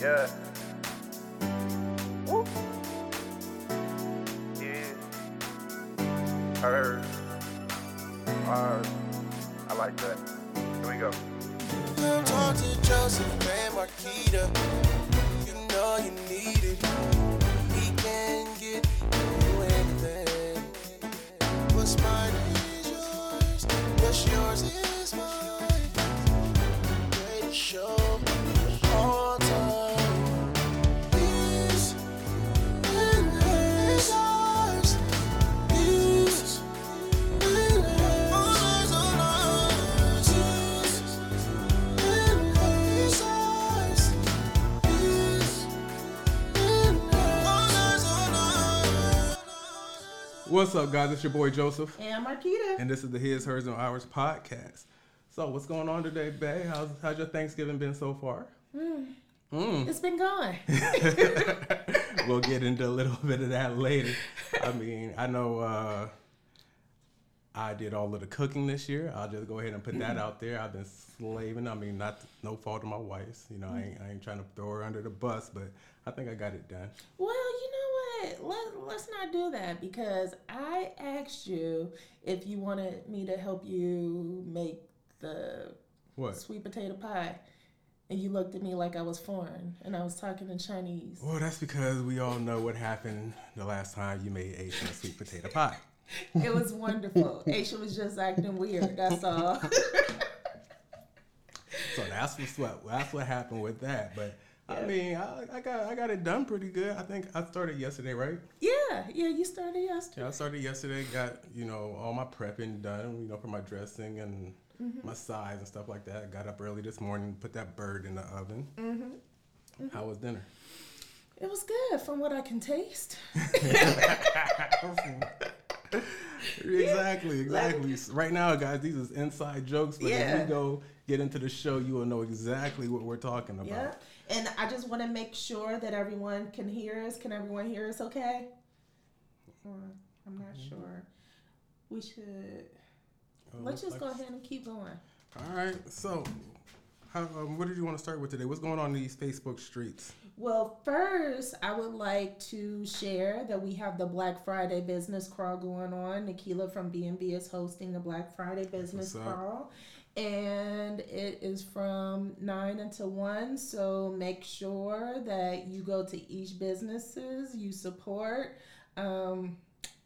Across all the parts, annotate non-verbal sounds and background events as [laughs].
Yeah. Woo. Yeah. Hers. What's up, guys? It's your boy Joseph, And Marquita. and this is the His, Hers, and Ours podcast. So, what's going on today, Bay? How's how's your Thanksgiving been so far? Mm. Mm. It's been gone. [laughs] [laughs] we'll get into a little bit of that later. I mean, I know uh, I did all of the cooking this year. I'll just go ahead and put that mm. out there. I've been slaving. I mean, not no fault of my wife's. You know, I ain't, I ain't trying to throw her under the bus, but I think I got it done. Well, you know what? Let, let's not do that because I asked you if you wanted me to help you make the What? sweet potato pie. And you looked at me like I was foreign and I was talking in Chinese. Well, that's because we all know what happened the last time you made Asian sweet potato pie. [laughs] It was wonderful. Aisha was just acting weird. That's all. [laughs] So that's what that's what happened with that. But I mean, I, I got I got it done pretty good. I think I started yesterday, right? yeah, yeah, you started yesterday. Yeah, I started yesterday. Got you know all my prepping done. You know for my dressing and my size and stuff like that. Got up early this morning, put that bird in the oven. Mm-hmm. How was dinner? It was good from what I can taste. [laughs] exactly, exactly. Right now, guys, these is inside jokes. But Yeah. if we go get into the show, you will know exactly what we're talking about. Yeah. And I just want to make sure that everyone can hear us. Can everyone hear us okay? Or, I'm not sure. We should. Uh, Let's just like- go ahead and keep going. All right. So, how, um, what did you want to start with today? What's going on in these Facebook streets? Well, first, I would like to share that we have the Black Friday business crawl going on. Nikila from B&B is hosting the Black Friday business crawl. And it is from 9 until 1. So make sure that you go to each businesses you support. Um,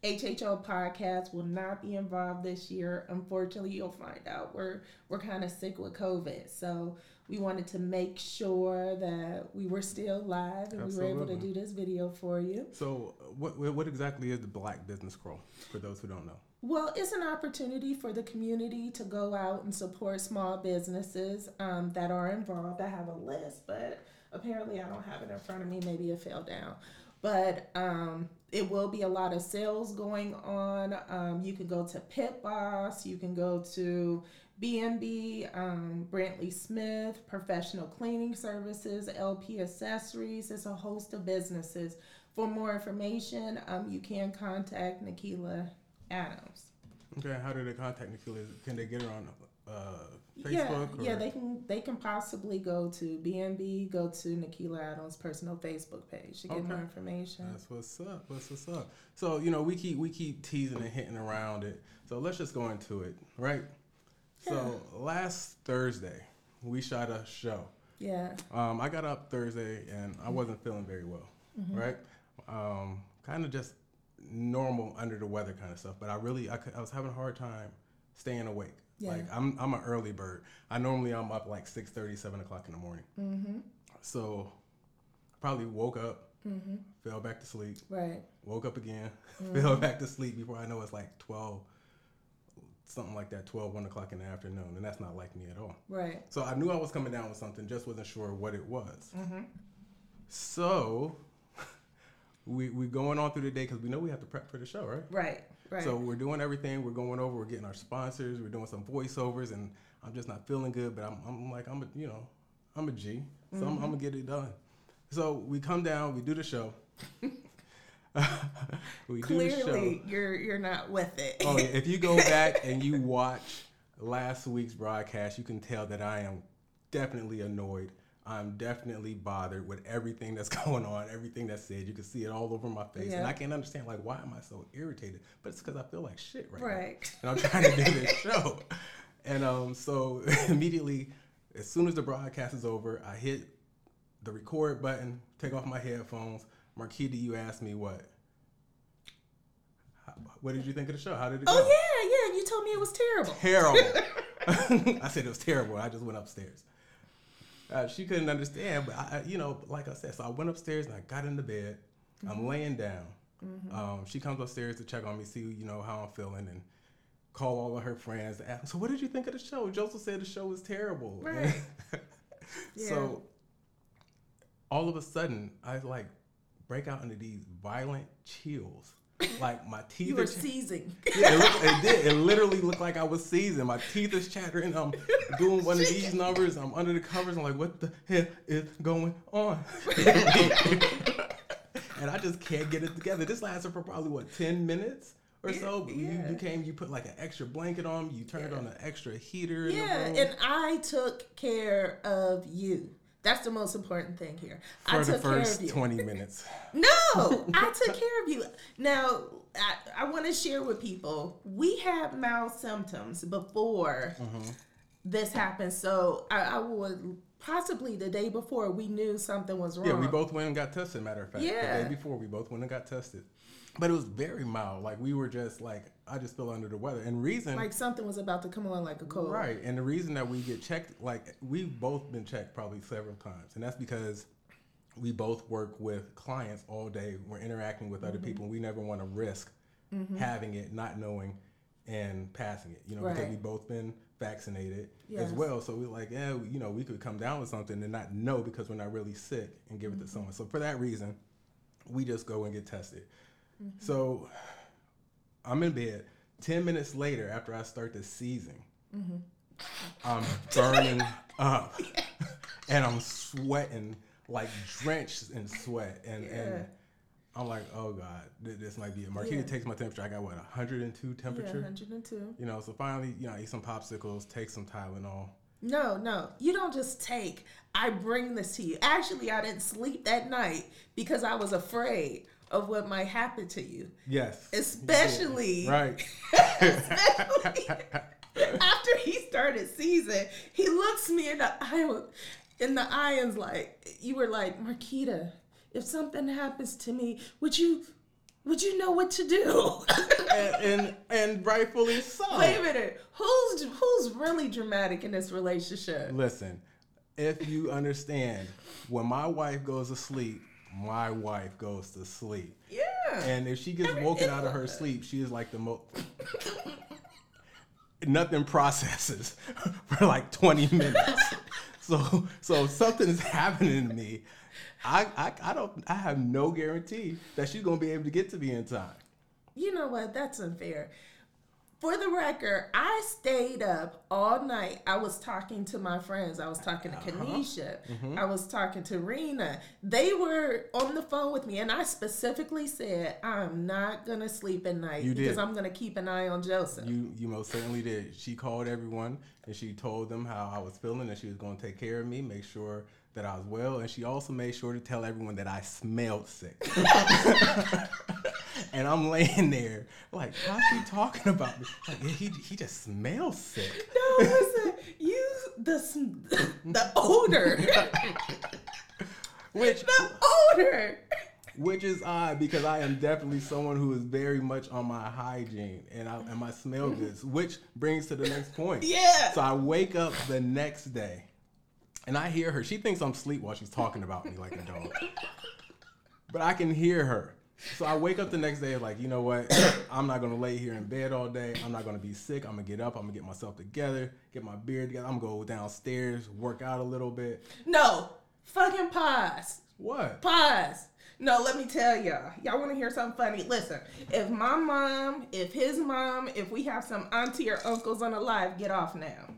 HHO podcast will not be involved this year. Unfortunately, you'll find out we're we're kind of sick with COVID, so we wanted to make sure that we were still live and we were able to do this video for you. So, what what exactly is the Black Business Crawl for those who don't know? Well, it's an opportunity for the community to go out and support small businesses um, that are involved. I have a list, but apparently I don't have it in front of me. Maybe it fell down. But um, it will be a lot of sales going on. Um, you can go to Pit Boss. You can go to B&B, um, Brantley Smith, Professional Cleaning Services, LP Accessories. It's a host of businesses. For more information, um, you can contact Nikila Adams. Okay, how do they contact Nikhil? Can they get her on uh, Yeah, Facebook? yeah, or- they can they can possibly go to BNB, go to Nikila Adams' personal Facebook page to get more information. That's what's up. That's what's up. So you know, we keep we keep teasing and hitting around it. So let's just go into it, right? So last Thursday, we shot a show. Yeah, Um, I got up Thursday and I wasn't feeling very well, Mm-hmm. right? Um, kind of just normal under the weather kind of stuff. But I really, I, could, I was having a hard time staying awake. Yeah. Like I'm, I'm an early bird. I normally I'm up like 6:30, 7 o'clock in the morning. Mm-hmm. So I probably woke up, fell back to sleep, right. woke up again, [laughs] Mm-hmm. fell back to sleep before I know it's like 12, something like that, 12, 1 o'clock in the afternoon. And that's not like me at all. Right. So I knew I was coming down with something, just wasn't sure what it was. Mm-hmm. So we we going on through the day because we know we have to prep for the show, right? Right. Right. So we're doing everything. We're going over. We're getting our sponsors. We're doing some voiceovers, and I'm just not feeling good. But I'm, I'm like I'm a you know I'm a G, so I'm, mm-hmm. I'm gonna get it done. So we come down. We do the show. [laughs] we do the show. Clearly, you're you're not with it. Oh, yeah. If you go back [laughs] and you watch last week's broadcast, you can tell that I am definitely annoyed. I'm definitely bothered with everything that's [laughs] going on, everything that's said. You can see it all over my face, and I can't understand like why am I so irritated? But it's because I feel like shit right, now. And I'm trying to do this [laughs] show. And um, so [laughs] immediately, as soon as the broadcast is over, I hit the record button, take off my headphones. Marquita, you asked me what? What did you think of the show? How did it go? Oh yeah, yeah. You told me it was terrible. terrible. I said it was terrible. I just went upstairs. Uh, she couldn't understand, but I, you know, like I said, so I went upstairs and I got into bed. I'm laying down. Um, she comes upstairs to check on me, see you know how I'm feeling, and call all of her friends. To ask, so, what did you think of the show? Joseph said the show was terrible. [laughs] Right. yeah. So, all of a sudden, I like break out into these violent chills. Like my [laughs] teeth You were seizing. [laughs] yeah, it, looked, it did. It literally looked like I was seasoned. My teeth is chattering. I'm doing one of [laughs] these numbers. I'm under the covers. I'm like, what the hell is going on? and I just can't get it together. This lasted for probably what ten minutes or so. But you, Yeah. you came, you put like an extra blanket on. You turned on an extra heater. In Yeah, the room. and I took care of you. That's the most important thing here. I for the took care first of you. twenty [laughs] minutes. No, [laughs] I took care of you. Now, I, I want to share with people we had mild symptoms before Mm-hmm. this happened. So I, I would possibly the day before we knew something was wrong. Yeah, we both went and got tested. Matter of fact, Yeah. the day before we both went and got tested. But it was very mild. Like we were just like I just feel under the weather. And reason like something was about to come on like a cold. Right. And the reason that we get checked, like we've both been checked probably several times. And that's because we both work with clients all day. We're interacting with Mm-hmm. other people. We never want to risk having it, not knowing, and passing it. You know, because Right. we both been vaccinated Yes. as well. So we're like, yeah, you know, we could come down with something and not know because we're not really sick and give it Mm-hmm. to someone. So for that reason, we just go and get tested. Mm-hmm. So I'm in bed. Ten minutes later, after I start the seizing, Mm-hmm. I'm burning up, [laughs] and I'm sweating like drenched in sweat, and Yeah. and I'm like, oh god, this might be it. Marquita Yeah. takes my temperature. I got what 102 temperature? Yeah, temperature. 102. You know, so finally, you know, I eat some popsicles, take some Tylenol. No, no, you don't just take. I bring this to you. Actually, I didn't sleep that night because I was afraid of what might happen to you, Yes. especially [laughs] Right. [laughs] especially after he started season. He looks me in the eye, in the eye, and's like, "You were like, Marquita, if something happens to me, would you, would you know what to do?" and, and and rightfully so. [laughs] Wait a minute, who's who's really dramatic in this relationship? Listen, if you understand, when my wife goes to sleep, my wife goes to sleep. Yeah. And if she gets woken out of her sleep, she is like the most. [laughs] Nothing processes [laughs] for like 20 minutes. [laughs] So, so something is happening to me. I, I, I don't, I have no guarantee that she's gonna be able to get to me in time. You know what? That's unfair. For the record, I stayed up all night. I was talking to my friends. I was talking to uh-huh. Kanisha. Mm-hmm. I was talking to Rena. They were on the phone with me, and I specifically said, I'm not to sleep at night You because did. I'm to keep an eye on Joseph. You, you most certainly did. She called everyone and she told them how I was feeling and she was gonna take care of me, make sure that I was well, and she also made sure to tell everyone that I smelled sick. [laughs] [laughs] and I'm laying there like, how's she talking about me? Like, he, he just smells sick. no, listen, you, the, the odor. [laughs] Which the odor. which is odd because I am definitely someone who is very much on my hygiene and I, and my smell goods, which brings to the next point. Yeah. So I wake up the next day and I hear her. She thinks I'm asleep while she's talking about me like a dog. But I can hear her. So I wake up the next day like, you know what? [coughs] I'm not gonna lay here in bed all day. I'm not gonna be sick. I'm gonna get up. I'm gonna get myself together, get my beard together. I'm gonna go downstairs, work out a little bit. No, fucking pause. What? Pause. No, let me tell y'all. Y'all want to hear something funny? Listen, if my mom, if his mom, if we have some auntie or uncles on the live, get off now.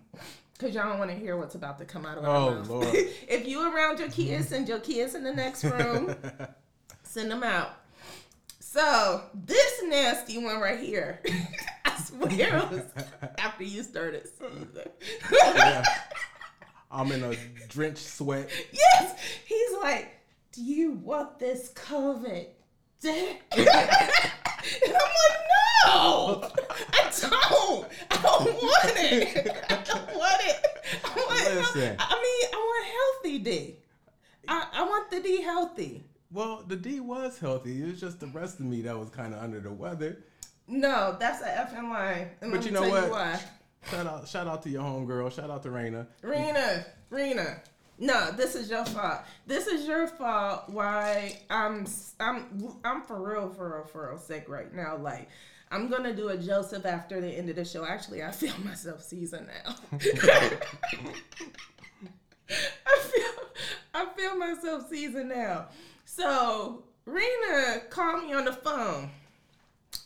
Cause y'all don't want to hear what's about to come out of our Oh, mouth. Lord. [laughs] if you around your kids, send your kids in the next room. [laughs] send them out. So this nasty one right here, [laughs] I swear it was after you started. Yeah. I'm in a drenched sweat. Yes. He's like, Do you want this COVID? dick?" [laughs] and I'm like, No, I don't. I don't want it. I don't want it. I want, Listen. I mean, I want healthy D. I, I want the D healthy. Well, the D was healthy. It was just the rest of me that was kind of under the weather. No, that's an effing lie. And But you know what? You why. Shout out, shout out to your homegirl. Shout out to Raina. Rena, Rena. No, this is your fault. This is your fault. Why I'm I'm I'm for real, for real, for real sick right now. Like I'm gonna do a Joseph after the end of the show. Actually, I feel [laughs] myself seasoned now. [laughs] [laughs] I feel I feel myself seasoned now. So Rena called me on the phone.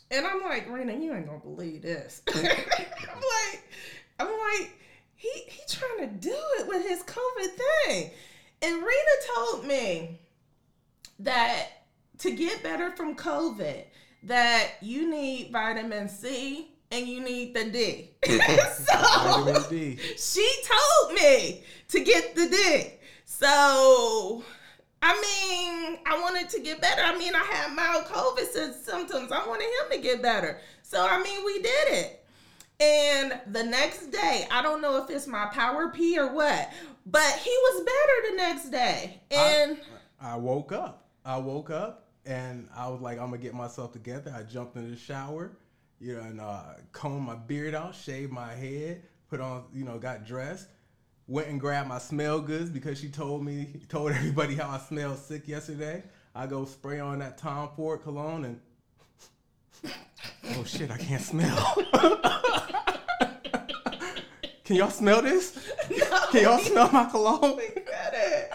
And I'm like, Rena, you ain't gonna believe this. [laughs] I'm like, I'm like, he he trying to do it with his COVID thing. And Rena told me that to get better from COVID, that you need vitamin C and you need the D. [laughs] [laughs] so Vitamin D. she told me to get the D. So, I mean, I wanted to get better. I mean, I had mild COVID symptoms. I wanted him to get better. So, I mean, we did it. And the next day, I don't know if it's my power P or what, but he was better the next day. And I woke up. I woke up and I was like, I'm gonna get myself together. I jumped in the shower, you know, and uh, combed my beard out, shaved my head, put on, you know, got dressed, went and grabbed my smell goods because she told me, told [laughs] everybody how I smelled sick yesterday. I go spray on that Tom Ford cologne and [laughs] oh shit, I can't smell. [laughs] Can y'all smell this? Can y'all smell my cologne? we got it.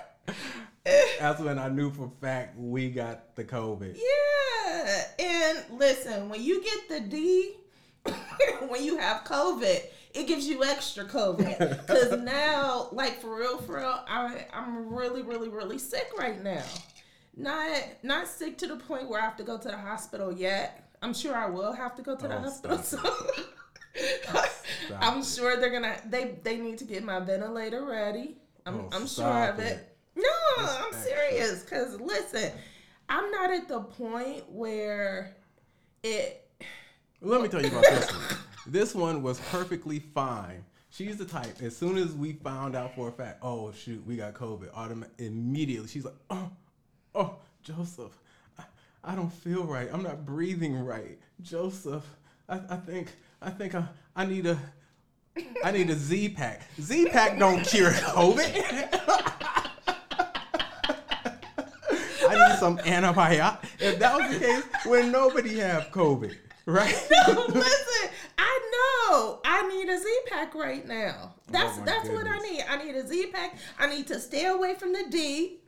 That's when I knew for a fact we got the COVID. Yeah. And listen, when you get the D, when you have COVID, it gives you extra COVID. [laughs] Because now, like for real, for real, I, I'm really, really, really sick right now. Not not sick to the point where I have to go to the hospital yet. I'm sure I will have to go to the Oh, hospital. So [laughs] oh, I'm sure they're gonna they they need to get my ventilator ready. I'm Oh, I'm sure of it. it. No, That's I'm serious. Cause listen, I'm not at the point where it. Let me tell you about this one. This one was perfectly fine. She's the type. As soon as we found out for a fact, oh shoot, we got COVID. Automatic immediately, she's like, oh, oh, Joseph, I, I don't feel right. I'm not breathing right. Joseph, I, I think, I think I, I need a, I need a Z pack. Z pack don't cure COVID. [laughs] I need some antibiotic. If that was the case, when nobody have COVID, right? [laughs] I need a Z pack right now. That's Oh that's what I need. I need a Z pack. I need to stay away from the D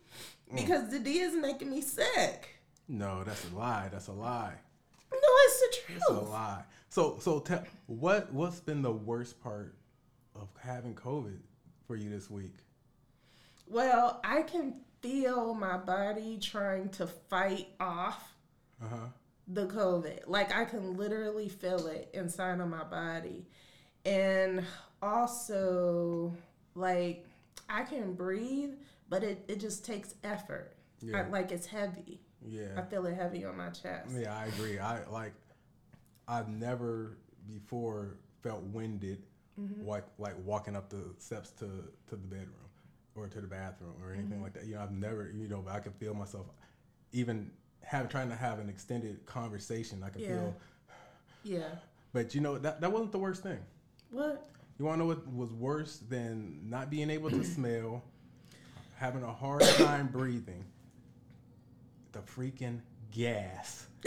because the D is making me sick. No, that's a lie. That's a lie. No, it's the That's a lie. So, so tell what what's been the worst part of having COVID for you this week? Well, I can feel my body trying to fight off Uh huh. the COVID. Like I can literally feel it inside of my body. And also like I can breathe, but it, it just takes effort. I, Yeah. like it's heavy. Yeah. I feel it heavy on my chest. Yeah, I agree. I like. I've never before felt winded, Mm-hmm. like like walking up the steps to to the bedroom or to the bathroom or anything Mm-hmm. like that. You know, I've never, you know, but I can feel myself, even have trying to have an extended conversation. I can Yeah. feel, Yeah. [sighs] but you know, that that wasn't the worst thing. What? You want to know what was worse than not being able to smell, having a hard [coughs] time breathing? The freaking gas. [laughs]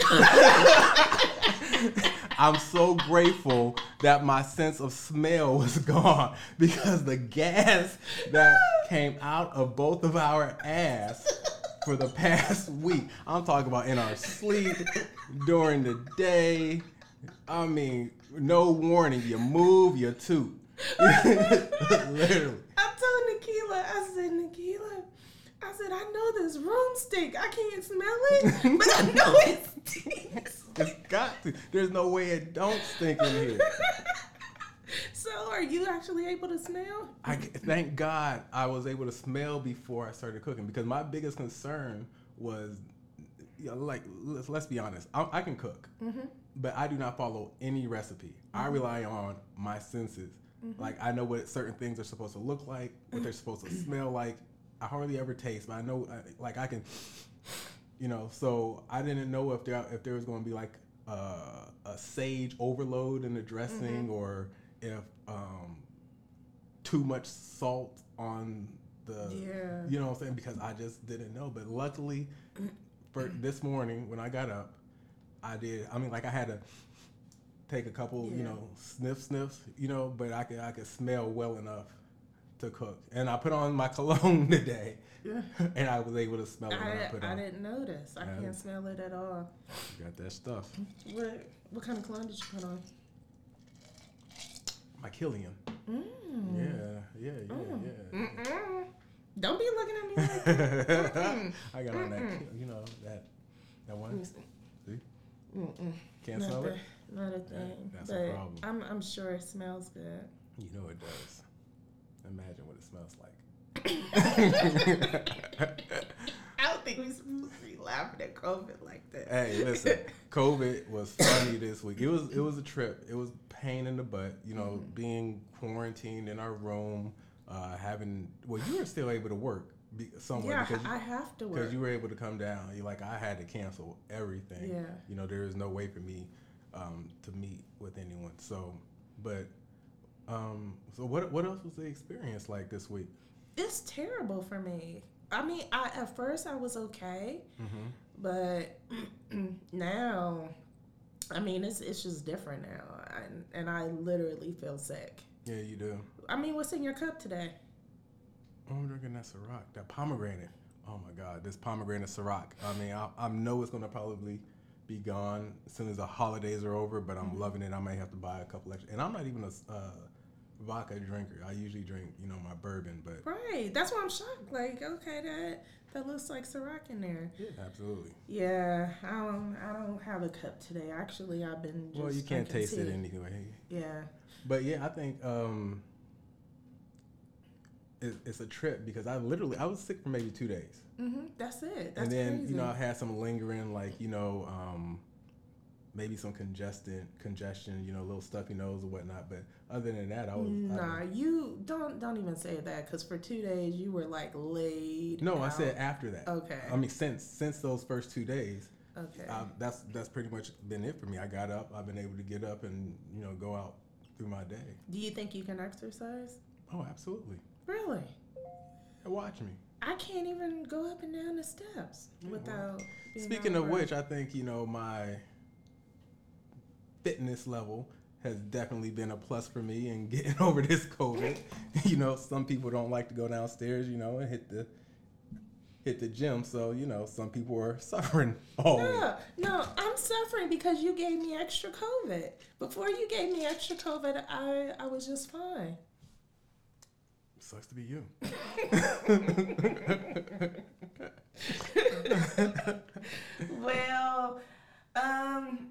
I'm so grateful that my sense of smell was gone [laughs] because the gas that came out of both of our ass for the past week. I'm talking about in our sleep, during the day. I mean, no warning. You move, you toot. [laughs] Literally. I told Nikila, I said, Nikila, I said, I know this room stink. I can't smell it, but I know [laughs] it stinks. It's got to. There's no way it don't stink in here. [laughs] So, are you actually able to smell? I thank God I was able to smell before I started cooking because my biggest concern was, you know, like let's, let's be honest, I, I can cook, mm-hmm. But I do not follow any recipe. I mm-hmm. rely on my senses. Mm-hmm. Like I know what certain things are supposed to look like, what they're supposed to mm-hmm. smell like. I hardly ever taste, but I know uh, like I can, you know. So I didn't know if there if there was going to be like uh, a sage overload in the dressing or if um, too much salt on the Yeah. you know what I'm saying because I just didn't know but luckily [clears throat] for this morning when I got up I did I mean like I had to take a couple you know sniff sniffs you know but I could I could smell well enough to cook and I put on my [laughs] cologne today Yeah. and I was able to smell it when I, I, put I on I didn't notice. I Yeah. can't smell it at all. You got that stuff What what kind of cologne did you put on? my Kilian Mm. yeah yeah yeah yeah Mm-mm. Don't be looking at me like that. [laughs] I got on that you know that that one me see. see Mm-mm. can't Not, smell it not a thing. that's a but problem. I'm I'm sure it smells good. You know it does. Imagine what it smells like. [laughs] I don't think we're supposed to be laughing at COVID like that. hey, listen, [laughs] COVID was funny this week. It was it was a trip. It was pain in the butt. You know, Mm-hmm. being quarantined in our room, uh, having well, you were still able to work be, somewhere yeah, because you, I have to because you were able to come down. You're like I had to cancel everything. Yeah. You know, there is no way for me um, to meet with anyone. So, but um, so what what else was the experience like this week? it's terrible for me. I mean, I at first I was okay, Mm-hmm. but [clears throat] now, I mean, it's it's just different now, and and I literally feel sick. Yeah, you do. I mean, what's in your cup today? Oh, I'm drinking that Ciroc, that pomegranate. Oh my God, this pomegranate Ciroc. I mean, I, I know it's gonna probably be gone as soon as the holidays are over, but I'm Mm-hmm. loving it. I may have to buy a couple extra. And I'm not even a uh, vodka drinker. I usually drink, you know, my bourbon, but Right, that's why I'm shocked. Like, okay, that that looks like Ciroc in there. yeah, absolutely. Yeah, I don't I don't have a cup today. Actually, I've been. Just well, you can't taste it anyway. Yeah. But yeah, I think um, it, it's a trip because I literally I was sick for maybe two days. hmm That's it. That's and then crazy. you know I had some lingering like you know um, maybe some congestion, congestion, you know, a little stuffy nose or whatnot. But other than that, I was I- Nah, you don't don't even say that because for two days you were like laid. no, I said after that. Okay. I mean since since those first two days, Okay. I, that's that's pretty much been it for me. I got up. I've been able to get up and you know go out through my day. Do you think you can exercise? Oh, absolutely. Really? Watch me. I can't even go up and down the steps without. Speaking of which, I think you know my fitness level has definitely been a plus for me in getting [laughs] over this COVID. [laughs] you know, some people don't like to go downstairs, you know, and hit the hit the gym. So you know, some people are [laughs] suffering all week. No, no, I'm suffering because you gave me extra COVID. Before you gave me extra COVID, I I was just fine. Sucks to be you. [laughs] Well, um,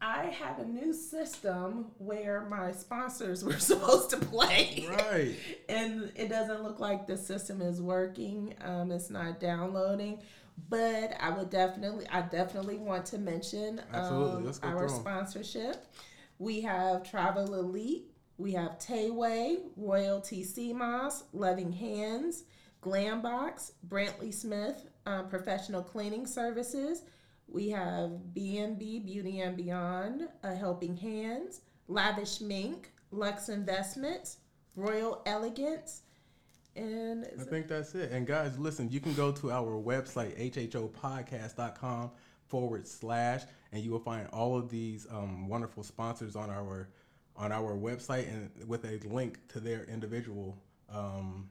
I had a new system where my sponsors [laughs] were supposed to play. Right. and it doesn't look like the system is working. Um, it's not downloading. But I would definitely, I definitely want to mention um, our sponsorship. We have Travel Elite, we have Tayway, Royalty CMOS, Loving Hands, Glambox, Brantley Smith, um, Professional Cleaning Services. We have B&B Beauty and Beyond, A Helping Hands, Lavish Mink, Lux Investments, Royal Elegance, and I think that's it. And guys, listen, you can go to our website, hhopodcast.com forward slash, and you will find all of these um, wonderful sponsors on our on our website and with a link to their individual um,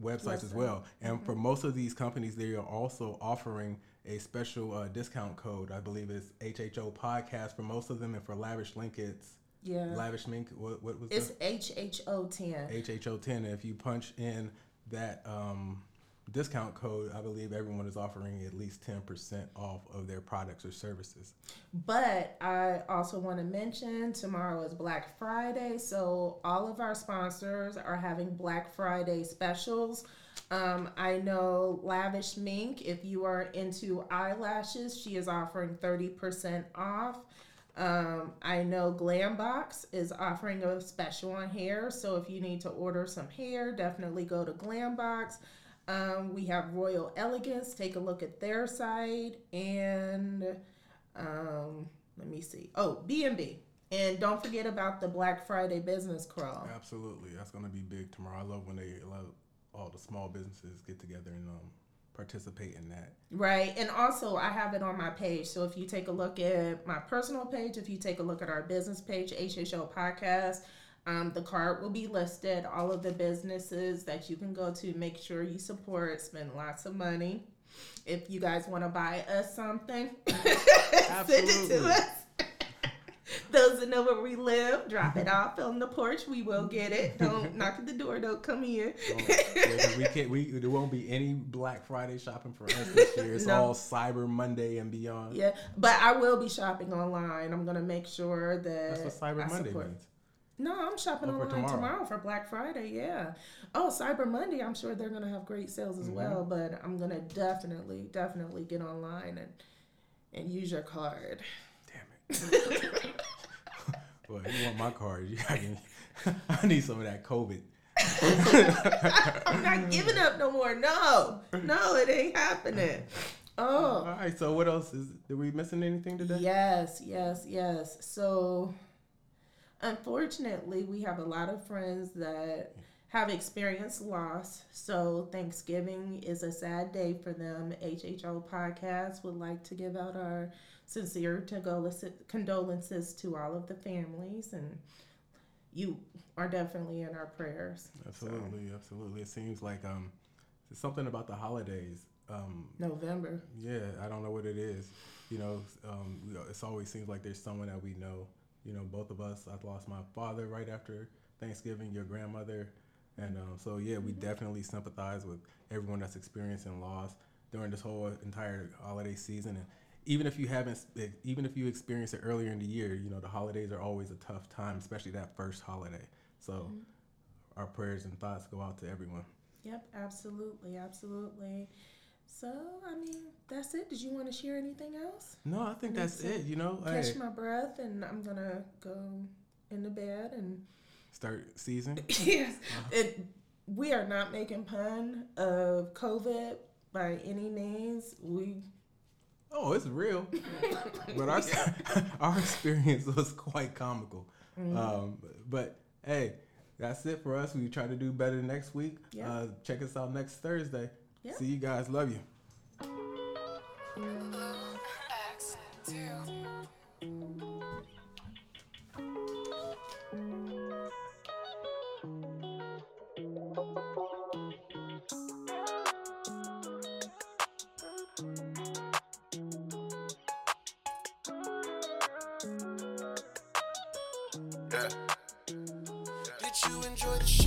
websites as well. And for most of these companies, they are also offering a special uh, discount code. I believe it's HHO podcast for most of them, and for Lavish Link, it's yeah, Lavish Link. What, what was it's? HHO10. HHO10. And if you punch in that um, discount code, I believe everyone is offering at least 10% off of their products or services. But I also want to mention tomorrow is Black Friday, so all of our sponsors are having Black Friday specials. Um, I know Lavish Mink, if you are into eyelashes, she is offering 30% off. Um, I know Glambox is offering a special on hair, so if you need to order some hair, definitely go to Glambox. Um, we have Royal Elegance. Take a look at their site, and um, let me see. Oh, B and B, and don't forget about the Black Friday business crawl. Absolutely, that's going to be big tomorrow. I love when they allow all the small businesses get together and um, participate in that. Right. And also, I have it on my page. So if you take a look at my personal page, if you take a look at our business page, HHO Podcast, um, the card will be listed. All of the businesses that you can go to, make sure you support, spend lots of money. If you guys want to buy us something, [laughs] send it to us. [laughs] Those that know where we live, drop it off on the porch. We will get it. Don't [laughs] knock at the door. Don't come here. Don't- we can't. We there won't be any Black Friday shopping for us this year. It's No. all Cyber Monday and beyond. Yeah, but I will be shopping online. I'm gonna make sure that That's what Cyber I Monday support- means. No, I'm shopping online tomorrow. tomorrow. for Black Friday. Yeah. Oh, Cyber Monday. I'm sure they're gonna have great sales Mm-hmm. as well. But I'm gonna definitely, definitely get online and and use your card. Damn it. Boy, you want my card? [laughs] You- I, can, [laughs] I need some of that COVID. [laughs] I'm not giving up no more. No, no, it ain't happening. Oh, All right. So what else is? Did we missing anything today? Yes, yes, yes. So, unfortunately, we have a lot of friends that have experienced loss. So, Thanksgiving is a sad day for them. HHO Podcast would like to give out our sincere condolences- condolences to all of the families, and you are definitely in our prayers. Absolutely, absolutely. It seems like um, it's something about the holidays. Um, November. yeah, I don't know what it is. You know, um, it's always seems like there's someone that we know. You know, both of us. I lost my father right after Thanksgiving. Your grandmother, and um, so yeah, we definitely sympathize with everyone that's experiencing loss during this whole entire holiday season. And even if you haven't, even if you experienced it earlier in the year, you know, the holidays are always a tough time, especially that first holiday. So, our prayers and thoughts go out to everyone. Yep, absolutely, absolutely. So, I mean, that's it. Did you want to share anything else? No, I think that's it. You know, catch my breath and I'm gonna go into bed and start season. [coughs] yes, it, we are not making pun of COVID by any means. We Oh, it's real. [laughs] but our [laughs] our experience was quite comical. Mm-hmm. Um, but hey, that's it for us. We try to do better next week. Yeah. Uh, check us out next Thursday. Yeah. See you guys. Love you. Yeah. Did you enjoy the show?